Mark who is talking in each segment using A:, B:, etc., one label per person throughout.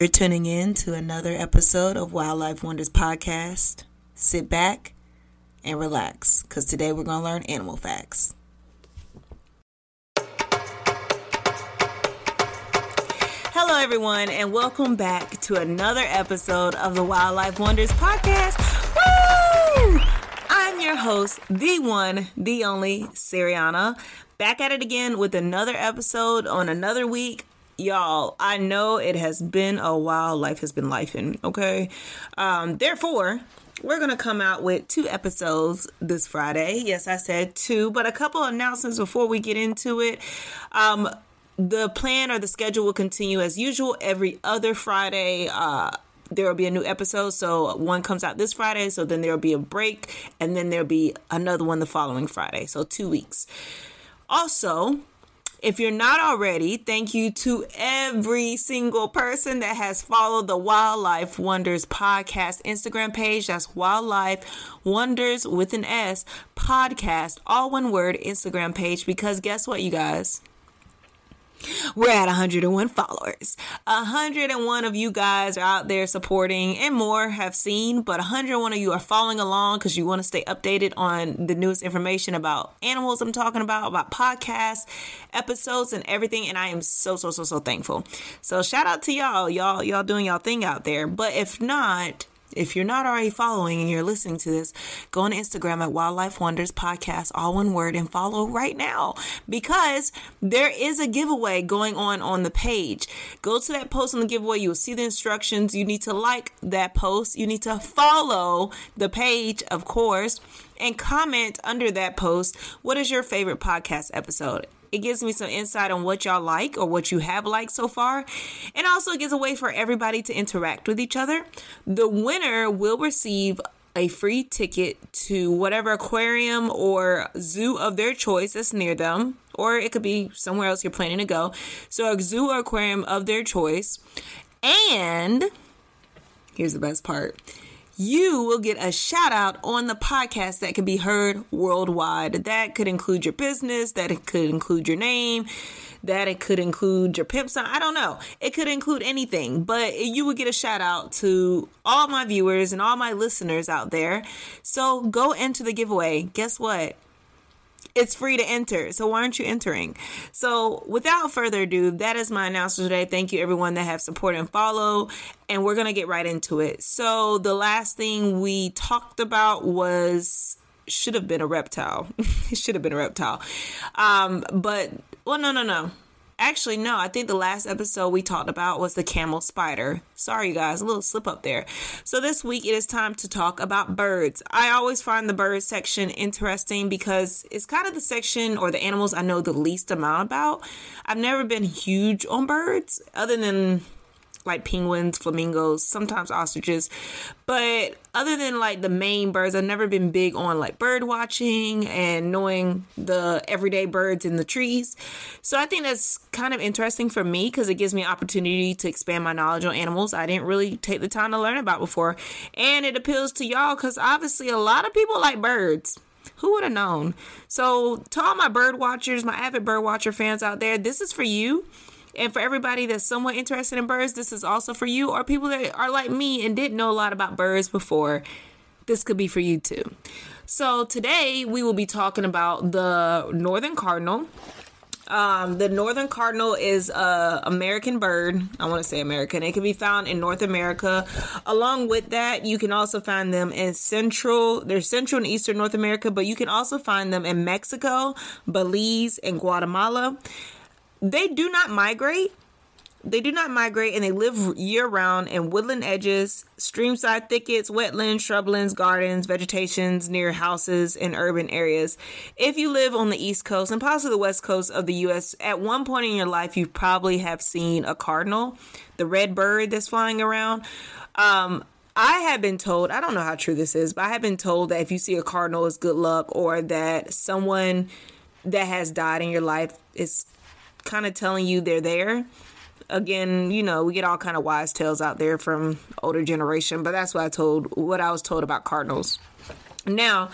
A: You're tuning in to another episode of Wildlife Wonders Podcast. Sit back and relax because today we're going to learn animal facts. Hello, everyone, and welcome back to another episode of the Wildlife Wonders Podcast. Woo! I'm your host, the one, the only, Seriana. Back at it again with another episode on another week y'all i know it has been a while life has been lifing okay um therefore we're gonna come out with two episodes this friday yes i said two but a couple announcements before we get into it um the plan or the schedule will continue as usual every other friday uh there will be a new episode. So one comes out this Friday, so then there will be a break, and then there'll be another one the following Friday. So two weeks. Also, if you're not already, thank you to every single person that has followed the Wildlife Wonders podcast Instagram page. That's Wildlife Wonders with an S podcast, all one word Instagram page. Because guess what, you guys? We're at 101 followers. 101 of you guys are out there supporting, and more have seen, but 101 of you are following along because you want to stay updated on the newest information about animals I'm talking about, about podcasts, episodes, and everything. And I am so, so, so, so thankful. So shout out to y'all. Y'all, y'all doing y'all thing out there. But if not, if you're not already following and you're listening to this, go on Instagram at Wildlife Wonders Podcast, all one word, and follow right now because there is a giveaway going on on the page. Go to that post on the giveaway. You will see the instructions. You need to like that post. You need to follow the page, of course, and comment under that post. What is your favorite podcast episode? It gives me some insight on what y'all like or what you have liked so far. And also gives a way for everybody to interact with each other. The winner will receive a free ticket to whatever aquarium or zoo of their choice that's near them, or it could be somewhere else you're planning to go. So, a zoo or aquarium of their choice. And here's the best part you will get a shout out on the podcast that can be heard worldwide. That could include your business, that it could include your name, that it could include your pimp sign. I don't know. It could include anything, but you would get a shout out to all my viewers and all my listeners out there. So go into the giveaway. Guess what? It's free to enter. So why aren't you entering? So without further ado, that is my announcement today. Thank you everyone that have support and follow. And we're gonna get right into it. So the last thing we talked about was should have been a reptile. it should have been a reptile. Um, but well no no no. Actually, no, I think the last episode we talked about was the camel spider. Sorry, guys, a little slip up there. So, this week it is time to talk about birds. I always find the bird section interesting because it's kind of the section or the animals I know the least amount about. I've never been huge on birds other than like penguins, flamingos, sometimes ostriches. But other than like the main birds, I've never been big on like bird watching and knowing the everyday birds in the trees. So I think that's kind of interesting for me because it gives me an opportunity to expand my knowledge on animals I didn't really take the time to learn about before. And it appeals to y'all because obviously a lot of people like birds. Who would have known? So, to all my bird watchers, my avid bird watcher fans out there, this is for you. And for everybody that's somewhat interested in birds, this is also for you, or people that are like me and didn't know a lot about birds before. This could be for you too. So today we will be talking about the northern cardinal. Um, the northern cardinal is a American bird. I want to say American. It can be found in North America. Along with that, you can also find them in central. They're central and eastern North America, but you can also find them in Mexico, Belize, and Guatemala. They do not migrate. They do not migrate and they live year round in woodland edges, streamside thickets, wetlands, shrublands, gardens, vegetations near houses in urban areas. If you live on the East Coast and possibly the West Coast of the US, at one point in your life you probably have seen a cardinal, the red bird that's flying around. Um, I have been told, I don't know how true this is, but I have been told that if you see a cardinal, it's good luck, or that someone that has died in your life is kind of telling you they're there. Again, you know, we get all kind of wise tales out there from older generation, but that's what I told what I was told about cardinals. Now,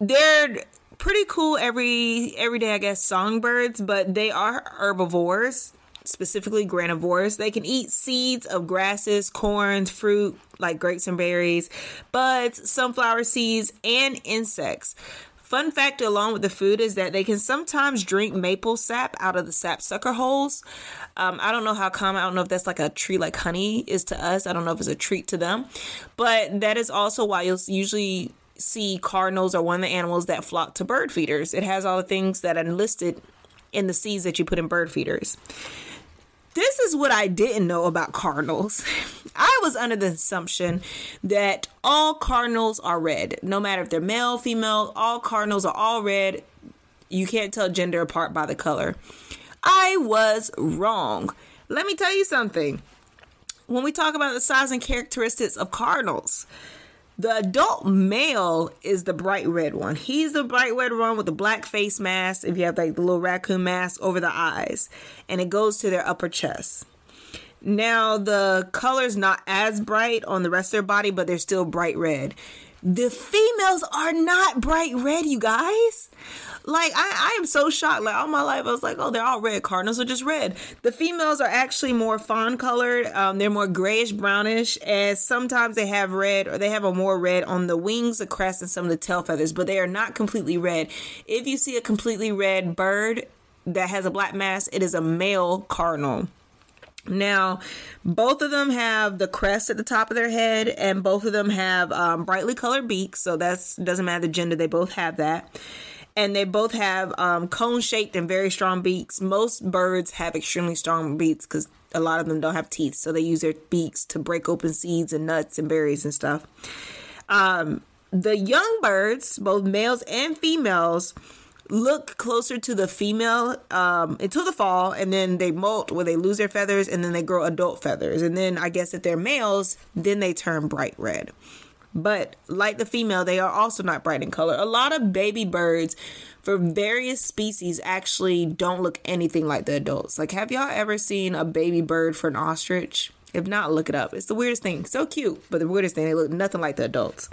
A: they're pretty cool every every day, I guess, songbirds, but they are herbivores. specifically granivores. They can eat seeds of grasses, corns, fruit like grapes and berries, buds, sunflower seeds, and insects. Fun fact along with the food is that they can sometimes drink maple sap out of the sap sucker holes. Um, I don't know how common, I don't know if that's like a tree like honey is to us. I don't know if it's a treat to them. But that is also why you'll usually see cardinals are one of the animals that flock to bird feeders. It has all the things that are listed in the seeds that you put in bird feeders. This is what I didn't know about cardinals. I was under the assumption that all cardinals are red. No matter if they're male, female, all cardinals are all red. You can't tell gender apart by the color. I was wrong. Let me tell you something. When we talk about the size and characteristics of cardinals, the adult male is the bright red one. He's the bright red one with the black face mask, if you have like the little raccoon mask over the eyes, and it goes to their upper chest. Now, the color's not as bright on the rest of their body, but they're still bright red. The females are not bright red, you guys. Like I, I am so shocked. Like all my life, I was like, oh, they're all red. Cardinals are just red. The females are actually more fawn colored. Um, they're more grayish brownish, and sometimes they have red or they have a more red on the wings, the crest, and some of the tail feathers. But they are not completely red. If you see a completely red bird that has a black mask, it is a male cardinal. Now, both of them have the crest at the top of their head, and both of them have um, brightly colored beaks. So that's doesn't matter the gender; they both have that and they both have um, cone shaped and very strong beaks. Most birds have extremely strong beaks because a lot of them don't have teeth, so they use their beaks to break open seeds and nuts and berries and stuff. Um, the young birds, both males and females, look closer to the female um, until the fall, and then they molt where they lose their feathers, and then they grow adult feathers. And then I guess if they're males, then they turn bright red. But like the female, they are also not bright in color. A lot of baby birds for various species actually don't look anything like the adults. Like, have y'all ever seen a baby bird for an ostrich? If not, look it up. It's the weirdest thing. So cute, but the weirdest thing, they look nothing like the adults.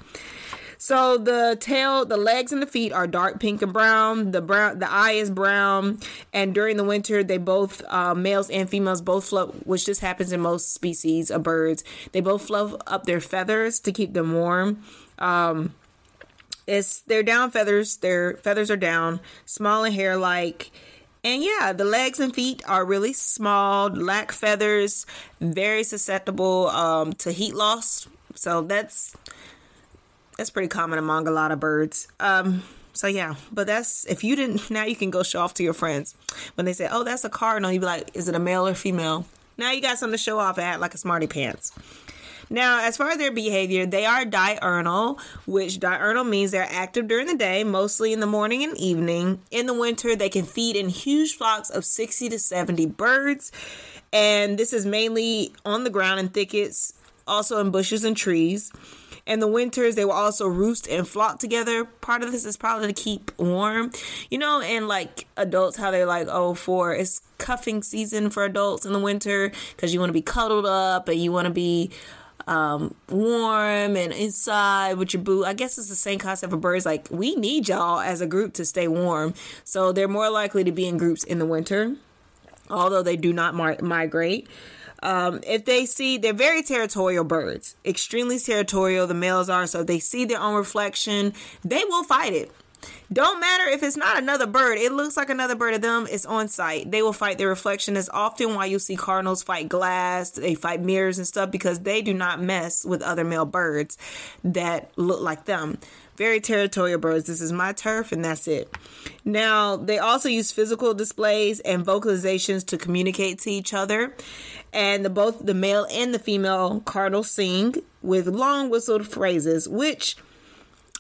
A: So the tail, the legs and the feet are dark pink and brown. The brown, the eye is brown, and during the winter, they both uh, males and females both float, which just happens in most species of birds. They both fluff up their feathers to keep them warm. Um, it's their down feathers. Their feathers are down, small and hair like. And yeah, the legs and feet are really small, lack feathers, very susceptible um, to heat loss. So that's that's pretty common among a lot of birds. Um, so yeah, but that's if you didn't now you can go show off to your friends when they say, "Oh, that's a cardinal." You'd be like, "Is it a male or female?" Now you got something to show off at, like a smarty pants. Now, as far as their behavior, they are diurnal, which diurnal means they're active during the day, mostly in the morning and evening. In the winter, they can feed in huge flocks of 60 to 70 birds, and this is mainly on the ground in thickets, also in bushes and trees. In the winters, they will also roost and flock together. Part of this is probably to keep warm. You know, and like adults, how they're like, oh, for it's cuffing season for adults in the winter because you want to be cuddled up and you want to be um, warm and inside with your boo. I guess it's the same concept for birds. Like, we need y'all as a group to stay warm. So they're more likely to be in groups in the winter, although they do not migrate. Um, if they see, they're very territorial birds, extremely territorial. The males are, so if they see their own reflection, they will fight it. Don't matter if it's not another bird, it looks like another bird to them, it's on sight. They will fight their reflection. Is often why you see cardinals fight glass, they fight mirrors and stuff because they do not mess with other male birds that look like them. Very territorial birds. This is my turf, and that's it. Now, they also use physical displays and vocalizations to communicate to each other. And the, both the male and the female cardinals sing with long whistled phrases, which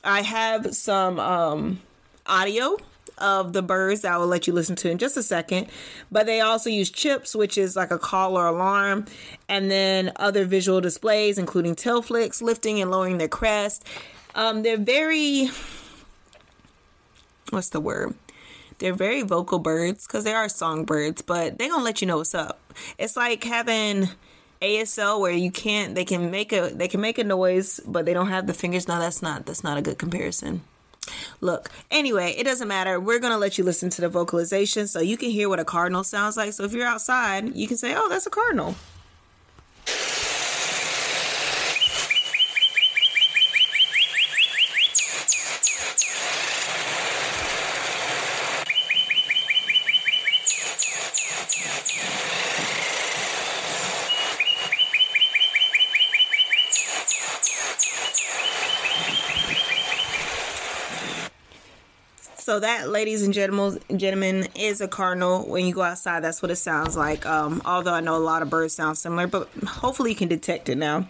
A: I have some um, audio of the birds that I will let you listen to in just a second. But they also use chips, which is like a call or alarm, and then other visual displays, including tail flicks, lifting and lowering their crest. Um, they're very, what's the word? They're very vocal birds because they are songbirds, but they're gonna let you know what's up. It's like having ASL where you can't. They can make a they can make a noise, but they don't have the fingers. No, that's not that's not a good comparison. Look, anyway, it doesn't matter. We're going to let you listen to the vocalization so you can hear what a cardinal sounds like. So if you're outside, you can say, oh, that's a cardinal. So that, ladies and gentlemen, is a cardinal. When you go outside, that's what it sounds like. Um, although I know a lot of birds sound similar, but hopefully you can detect it now.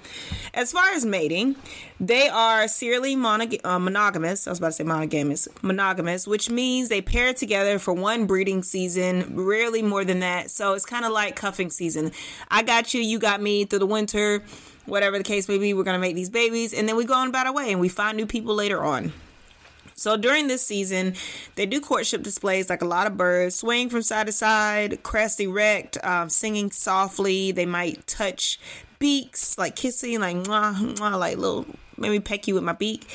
A: As far as mating, they are serially monog- uh, monogamous. I was about to say monogamous, monogamous, which means they pair together for one breeding season, rarely more than that. So it's kind of like cuffing season. I got you, you got me through the winter, whatever the case may be. We're gonna make these babies, and then we go on about our way, and we find new people later on. So during this season, they do courtship displays like a lot of birds, swaying from side to side, crest erect, um, singing softly. They might touch beaks, like kissing, like mwah, mwah, like little, maybe peck you with my beak.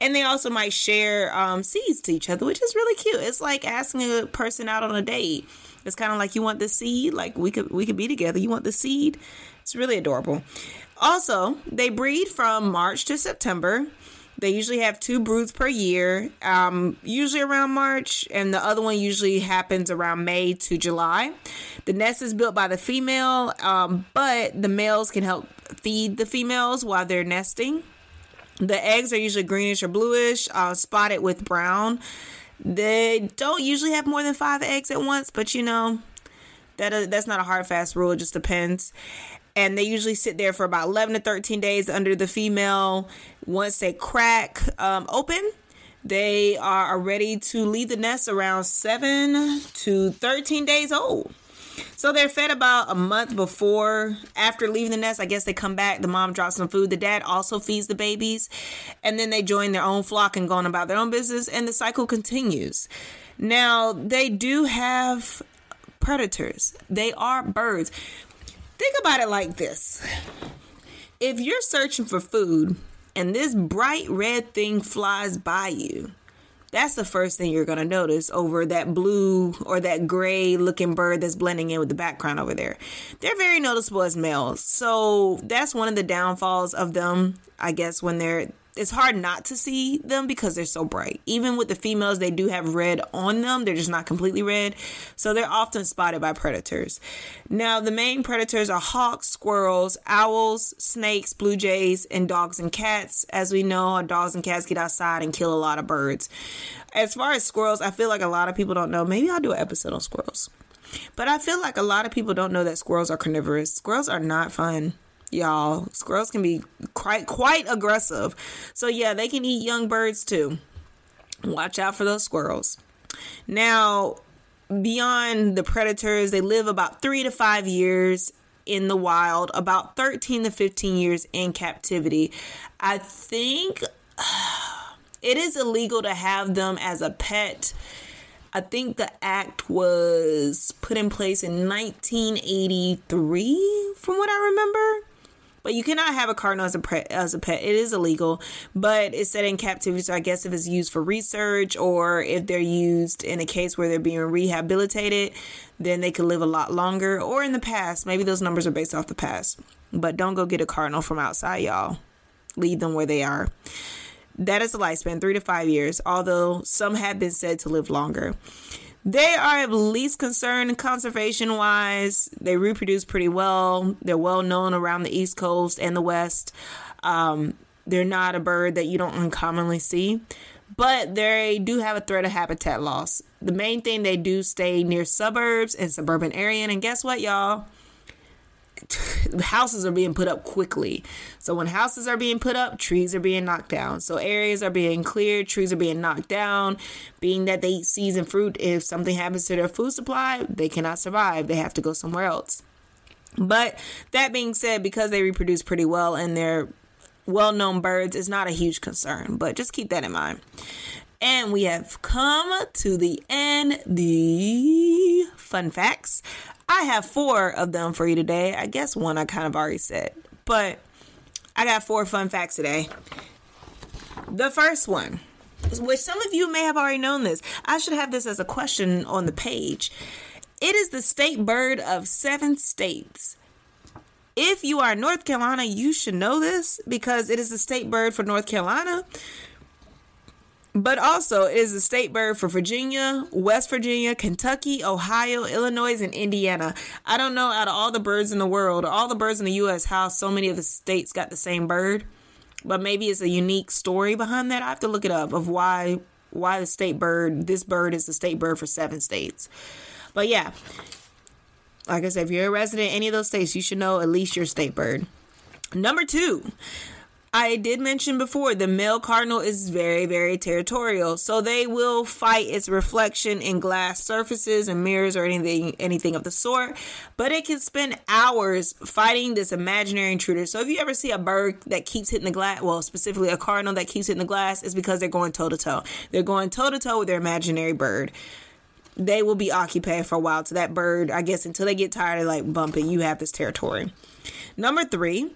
A: And they also might share um, seeds to each other, which is really cute. It's like asking a person out on a date. It's kind of like you want the seed, like we could we could be together. You want the seed. It's really adorable. Also, they breed from March to September. They usually have two broods per year, um, usually around March, and the other one usually happens around May to July. The nest is built by the female, um, but the males can help feed the females while they're nesting. The eggs are usually greenish or bluish, uh, spotted with brown. They don't usually have more than five eggs at once, but you know, that uh, that's not a hard fast rule. It just depends and they usually sit there for about 11 to 13 days under the female. Once they crack um, open, they are ready to leave the nest around 7 to 13 days old. So they're fed about a month before, after leaving the nest. I guess they come back, the mom drops some food, the dad also feeds the babies, and then they join their own flock and go on about their own business, and the cycle continues. Now, they do have predators, they are birds. Think about it like this if you're searching for food and this bright red thing flies by you, that's the first thing you're going to notice over that blue or that gray looking bird that's blending in with the background over there. They're very noticeable as males. So that's one of the downfalls of them, I guess, when they're it's hard not to see them because they're so bright. Even with the females, they do have red on them. They're just not completely red. So they're often spotted by predators. Now, the main predators are hawks, squirrels, owls, snakes, blue jays, and dogs and cats. As we know, dogs and cats get outside and kill a lot of birds. As far as squirrels, I feel like a lot of people don't know. Maybe I'll do an episode on squirrels. But I feel like a lot of people don't know that squirrels are carnivorous. Squirrels are not fun y'all. Squirrels can be quite quite aggressive. So yeah, they can eat young birds too. Watch out for those squirrels. Now, beyond the predators, they live about 3 to 5 years in the wild, about 13 to 15 years in captivity. I think it is illegal to have them as a pet. I think the act was put in place in 1983, from what I remember. But you cannot have a cardinal as a pre- as a pet. It is illegal, but it's set in captivity. So I guess if it's used for research or if they're used in a case where they're being rehabilitated, then they could live a lot longer. Or in the past, maybe those numbers are based off the past. But don't go get a cardinal from outside, y'all. Leave them where they are. That is a lifespan, three to five years, although some have been said to live longer. They are at least concerned conservation wise. They reproduce pretty well. They're well known around the East Coast and the West. Um, they're not a bird that you don't uncommonly see, but they do have a threat of habitat loss. The main thing they do stay near suburbs and suburban area. And guess what, y'all? houses are being put up quickly. So when houses are being put up, trees are being knocked down. So areas are being cleared, trees are being knocked down. Being that they eat season fruit, if something happens to their food supply, they cannot survive. They have to go somewhere else. But that being said, because they reproduce pretty well and they're well known birds, is not a huge concern. But just keep that in mind. And we have come to the end, the fun facts. I have four of them for you today. I guess one I kind of already said, but I got four fun facts today. The first one which some of you may have already known this. I should have this as a question on the page. It is the state bird of seven states. If you are in North Carolina, you should know this because it is the state bird for North Carolina. But also, it is the state bird for Virginia, West Virginia, Kentucky, Ohio, Illinois, and Indiana. I don't know out of all the birds in the world, all the birds in the U.S., how so many of the states got the same bird. But maybe it's a unique story behind that. I have to look it up of why why the state bird this bird is the state bird for seven states. But yeah, like I said, if you're a resident in any of those states, you should know at least your state bird. Number two, I did mention before the male cardinal is very, very territorial. So they will fight its reflection in glass surfaces and mirrors or anything anything of the sort. But it can spend hours fighting this imaginary intruder. So if you ever see a bird that keeps hitting the glass, well, specifically a cardinal that keeps hitting the glass, is because they're going toe to toe. They're going toe to toe with their imaginary bird they will be occupied for a while to that bird, I guess, until they get tired of like bumping. You have this territory. Number three,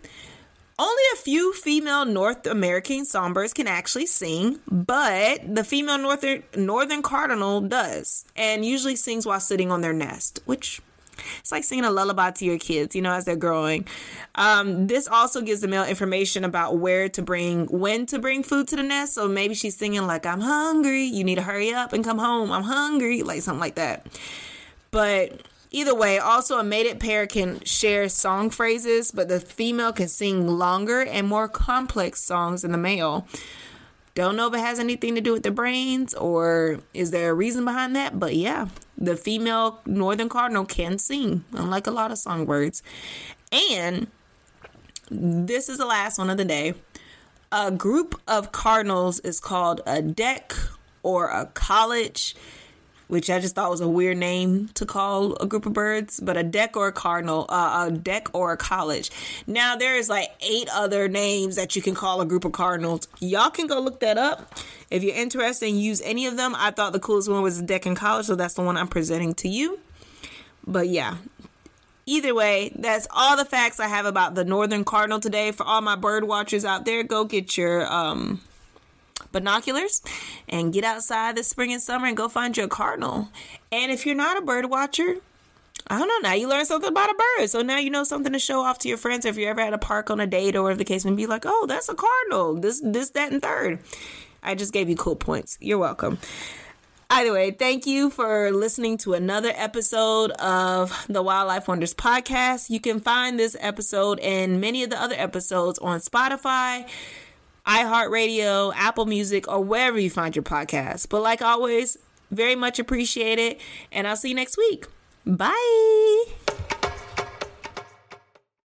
A: only a few female North American songbirds can actually sing, but the female northern northern cardinal does, and usually sings while sitting on their nest, which it's like singing a lullaby to your kids, you know, as they're growing. Um, this also gives the male information about where to bring, when to bring food to the nest. So maybe she's singing like, "I'm hungry. You need to hurry up and come home. I'm hungry," like something like that. But Either way, also a mated pair can share song phrases, but the female can sing longer and more complex songs than the male. Don't know if it has anything to do with the brains or is there a reason behind that, but yeah, the female northern cardinal can sing, unlike a lot of songbirds. And this is the last one of the day. A group of cardinals is called a deck or a college which I just thought was a weird name to call a group of birds, but a deck or a cardinal, uh, a deck or a college. Now there is like eight other names that you can call a group of cardinals. Y'all can go look that up if you're interested and use any of them. I thought the coolest one was a deck and college, so that's the one I'm presenting to you. But yeah, either way, that's all the facts I have about the northern cardinal today. For all my bird watchers out there, go get your um binoculars and get outside this spring and summer and go find your cardinal. And if you're not a bird watcher, I don't know. Now you learn something about a bird. So now you know something to show off to your friends. Or if you're ever at a park on a date or whatever the case may be, like, oh, that's a cardinal. This, this, that, and third. I just gave you cool points. You're welcome. Either way, thank you for listening to another episode of the Wildlife Wonders podcast. You can find this episode and many of the other episodes on Spotify, iHeartRadio, Apple Music, or wherever you find your podcast. But like always, very much appreciate it. And I'll see you next week. Bye.